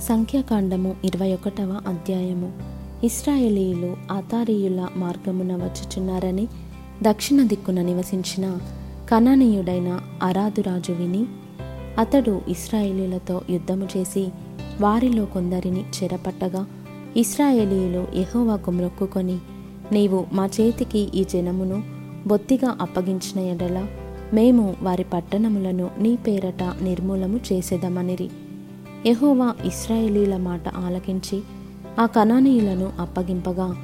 సంఖ్యాకాండము ఇరవై ఒకటవ అధ్యాయము. ఇస్రాయేలీలు ఆతారీయుల మార్గమున వచ్చుచున్నారని దక్షిణ దిక్కున నివసించిన కనానీయుడైన అరాదురాజు విని అతడు ఇస్రాయేలీలతో యుద్ధము చేసి వారిలో కొందరిని చెరపట్టగా ఇస్రాయేలీయులు ఎహోవాకు మ్రొక్కుకొని నీవు మా చేతికి ఈ జనమును బొత్తిగా అప్పగించిన ఎడల మేము వారి పట్టణములను నీ పేరట నిర్మూలము చేసేదమనిరి. యహోవా ఇస్రాయేలీల మాట ఆలకించి ఆ కనానీయులను అప్పగింపగా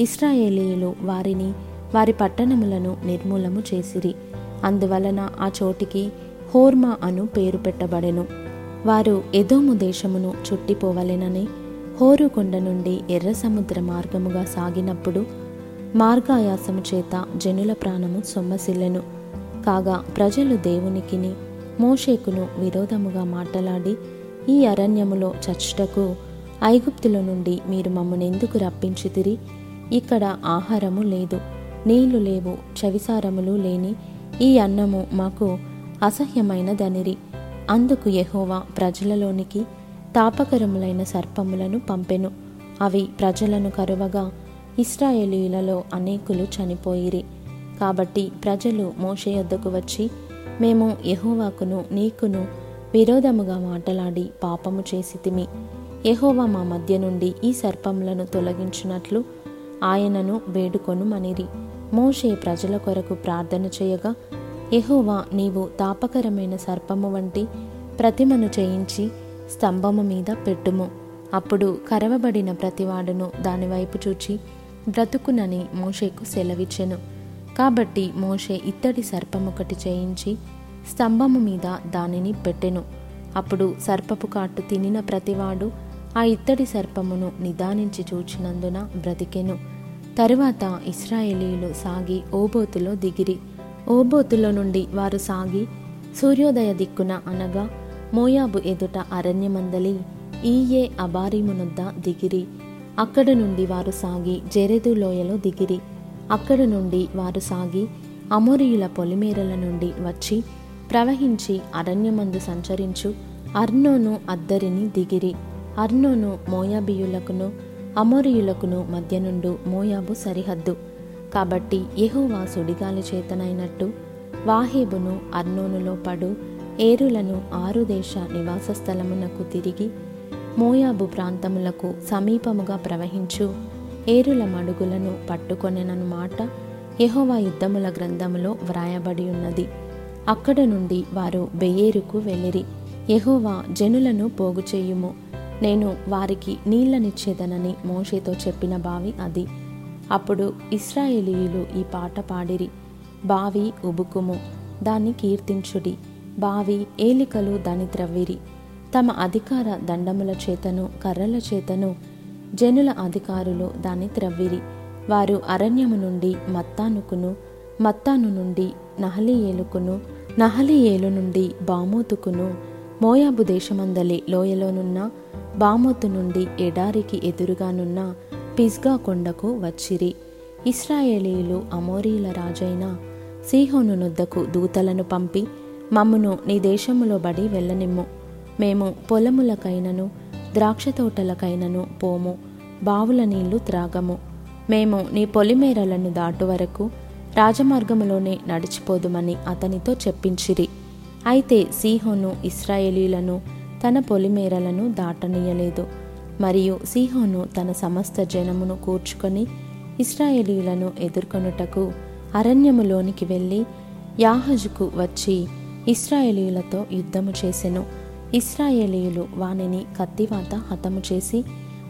ఇస్రాయేలీయులు వారిని వారి పట్టణములను నిర్మూలము చేసిరి. అందువలన ఆ చోటికి హోర్మా అను పేరు పెట్టబడెను. వారు ఎదోము దేశమును చుట్టిపోవలెనని హోరు కొండ నుండి ఎర్ర సముద్ర మార్గముగా సాగినప్పుడు మార్గాయాసము చేత జనుల ప్రాణము సొమ్మసిల్లెను. కాగా ప్రజలు దేవునికిని మోషేకును విరోధముగా మాటలాడి ఈ అరణ్యములో చచ్చుటకు ఐగుప్తుల నుండి మీరు మమ్మను ఎందుకు రప్పించితిరి? ఇక్కడ ఆహారము లేదు నీళ్ళు లేవు చవిసారములు లేని ఈ అన్నము మాకు అసహ్యమైనదనిరి. అందుకు యహోవా ప్రజలలోనికి తాపకరములైన సర్పములను పంపెను. అవి ప్రజలను కరువగా ఇస్రాయేలీయులలో అనేకులు చనిపోయిరి. కాబట్టి ప్రజలు మోషే యొద్దకు వచ్చి మేము యహోవాకును నీకును విరోధముగా మాటలాడి పాపము చేసితిమి ఎహోవా మా మధ్య నుండి ఈ సర్పములను తొలగించినట్లు ఆయనను వేడుకొను మనిరి మోషే ప్రజల కొరకు ప్రార్థన చేయగా ఎహోవా నీవు తాపకరమైన సర్పము వంటి ప్రతిమను చేయించి స్తంభము మీద పెట్టుము. అప్పుడు కరవబడిన ప్రతివాడును దానివైపు చూచి బ్రతుకునని మోషేకు సెలవిచ్చెను. కాబట్టి మోషే ఇత్తడి సర్పమొకటి చేయించి స్తంభము మీద దానిని పెట్టెను. అప్పుడు సర్పపు కాటు తినిన ప్రతివాడు ఆ ఇత్తడి సర్పమును నిదానించి చూచినందున బ్రతికెను. తరువాత ఇస్రాయేలీలు సాగి ఓబోతులో దిగిరి. ఓబోతులో నుండి వారు సాగి సూర్యోదయ దిక్కున అనగా మోయాబు ఎదుట అరణ్యమందలి ఈయే అబారీమునొద్ద దిగిరి. అక్కడ నుండి వారు సాగి జెరెదు లోయలో దిగిరి. అక్కడ నుండి వారు సాగి అమోరియుల పొలిమేరల నుండి వచ్చి ప్రవహించి అరణ్యమందు సంచరించు. అర్నోను అద్దరిని దిగిరి. అర్నోను మోయాబియులకును అమోరియులకును మధ్య నుండు మోయాబు సరిహద్దు. కాబట్టి యహోవా సుడిగాలి చేతనైనట్టు వాహేబును అర్నోనులో పడు. ఏరులను ఆరు దేశ నివాస స్థలమునకు తిరిగి మోయాబు ప్రాంతములకు సమీపముగా ప్రవహించు. ఏరుల మడుగులను పట్టుకొనెనను మాట యెహోవా యుద్ధముల గ్రంథములో వ్రాయబడి ఉన్నది. అక్కడ నుండి వారు బెయేరుకు వెళ్ళిరి. యహోవా జనులను పోగు చేయుము. నేను వారికి నీళ్ళనిచ్చేదనని మోషేతో చెప్పిన బావి అది. అప్పుడు ఇస్రాయేలీయులు ఈ పాట పాడిరి. బావి ఉబుకుము దాన్ని కీర్తించుడి. బావి ఏలికలు దాని త్రవ్విరి. తమ అధికార దండముల చేతను కర్రల చేతను జనుల అధికారులు దాన్ని త్రవ్విరి. వారు అరణ్యము నుండి మత్తానుకును మత్తాను నుండి నహలియేలుకును నహలియేలు నుండి బామోతుకును మోయాబు దేశమందలి లోయలోనున్న బామోతు నుండి ఎడారికి ఎదురుగానున్న పిస్గా కొండకు వచ్చిరి. ఇస్రాయేలీయులు అమోరీల రాజైన సీహోను నొద్దకు దూతలను పంపి మమ్మును నీ దేశములో బడి వెళ్ళనిమ్ము. మేము పొలములకైనను ద్రాక్ష తోటలకైనను పోము బావుల నీళ్ళు త్రాగము. మేము నీ పొలిమేరలను దాటు వరకు రాజమార్గములోనే నడిచిపోదుమని అతనితో చెప్పించిరి. అయితే సీహోను ఇస్రాయేలీలను తన పొలిమేరలను దాటనీయలేదు. మరియు సీహోను తన సమస్త జనమును కూర్చుకొని ఇస్రాయేలీలను ఎదుర్కొనుటకు అరణ్యములోనికి వెళ్ళి యాహజుకు వచ్చి ఇస్రాయేలీలతో యుద్ధము చేసెను. ఇస్రాయేలీయులు వానిని కత్తివాత హతము చేసి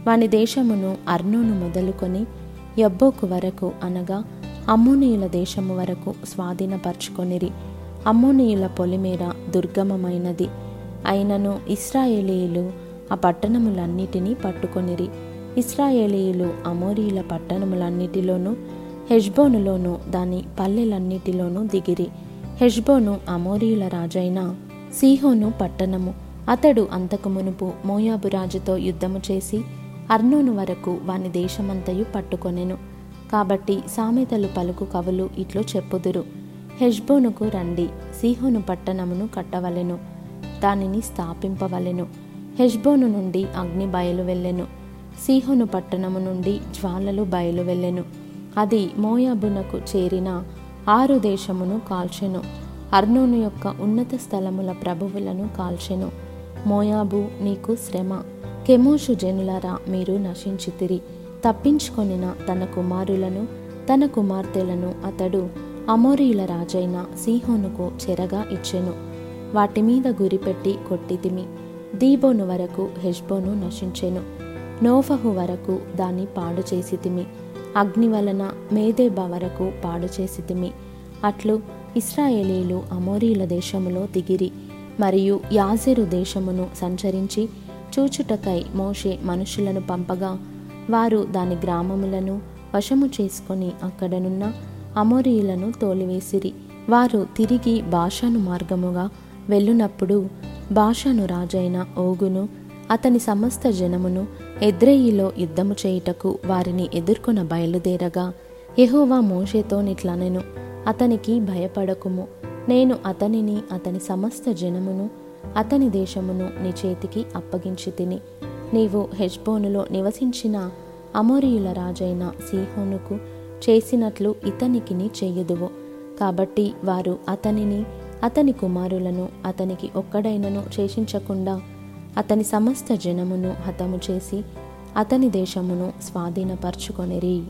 వాని దేశమును అర్నోను మొదలుకొని యబ్బోకు వరకు అనగా అమ్మోనీయుల దేశము వరకు స్వాధీనపరుచుకొనిరి. అమ్మోనీయుల పొలిమేర దుర్గమమైనది. అయినను ఇస్రాయేలీయులు ఆ పట్టణములన్నిటినీ పట్టుకొనిరి. ఇస్రాయేలీయులు అమోరీయుల పట్టణములన్నిటిలోనూ హెష్బోనులోను దాని పల్లెలన్నిటిలోనూ దిగిరి. హెష్బోను అమోరీయుల రాజైన సీహోను పట్టణము. అతడు అంతకు మునుపు మోయాబు రాజుతో యుద్ధము చేసి అర్నోను వరకు వాని దేశమంతయు పట్టుకొనెను. కాబట్టి సామెతలు పలుకు కవులు ఇట్లు చెప్పుదురు. హెష్బోనుకు రండి సీహోను పట్టణమును కట్టవలెను దానిని స్థాపింపవలెను. హెష్బోను నుండి అగ్ని బయలు వెళ్ళెను సీహోను పట్టణము నుండి జ్వాలలు బయలు వెళ్ళెను. అది మోయాబునకు చేరిన ఆరు దేశమును కాల్చెను అర్నోను యొక్క ఉన్నత స్థలముల ప్రభువులను కాల్చెను. మోయాబు నీకు శ్రమ కెమోషు జనులారా మీరు నశించితిరి. తప్పించుకొనిన తన కుమారులను తన కుమార్తెలను అతడు అమోరీల రాజైన సీహోనుకు చెరగా ఇచ్చెను. వాటి మీద గురిపెట్టి కొట్టితిమి దీబోను వరకు హెష్బోను నశించెను. నోఫహు వరకు దాన్ని పాడు చేసితిమి అగ్ని వలన మేదేబ వరకు పాడు చేసితిమి అట్లు ఇస్రాయేలీలు అమోరీల దేశములో దిగిరి. మరియు యాజెరు దేశమును సంచరించి చూచుటకై మోషే మనుషులను పంపగా వారు దాని గ్రామములను వశము చేసుకొని అక్కడనున్న అమోరీయులను తోలివేసిరి. వారు తిరిగి భాషను మార్గముగా వెళ్ళునప్పుడు భాషను రాజైన ఓగును అతని సమస్త జనమును ఎద్రేయిలో యుద్ధము చేయుటకు వారిని ఎదుర్కొన బయలుదేరగా ఎహోవా మోషేతో నిట్లనెను అతనికి భయపడకుము. నేను అతనిని అతని సమస్త జనమును అతని దేశమును నీ చేతికి అప్పగించి తిని నీవు హెజ్బోనులో నివసించిన అమోరియుల రాజైన సీహోనుకు చేసినట్లు ఇతనికిని చేయదువు. కాబట్టి వారు అతనిని అతని కుమారులను అతనికి ఒక్కడైనను శేషించకుండా అతని సమస్త జనమును హతము చేసి అతని దేశమును స్వాధీనపరచుకొనిరి.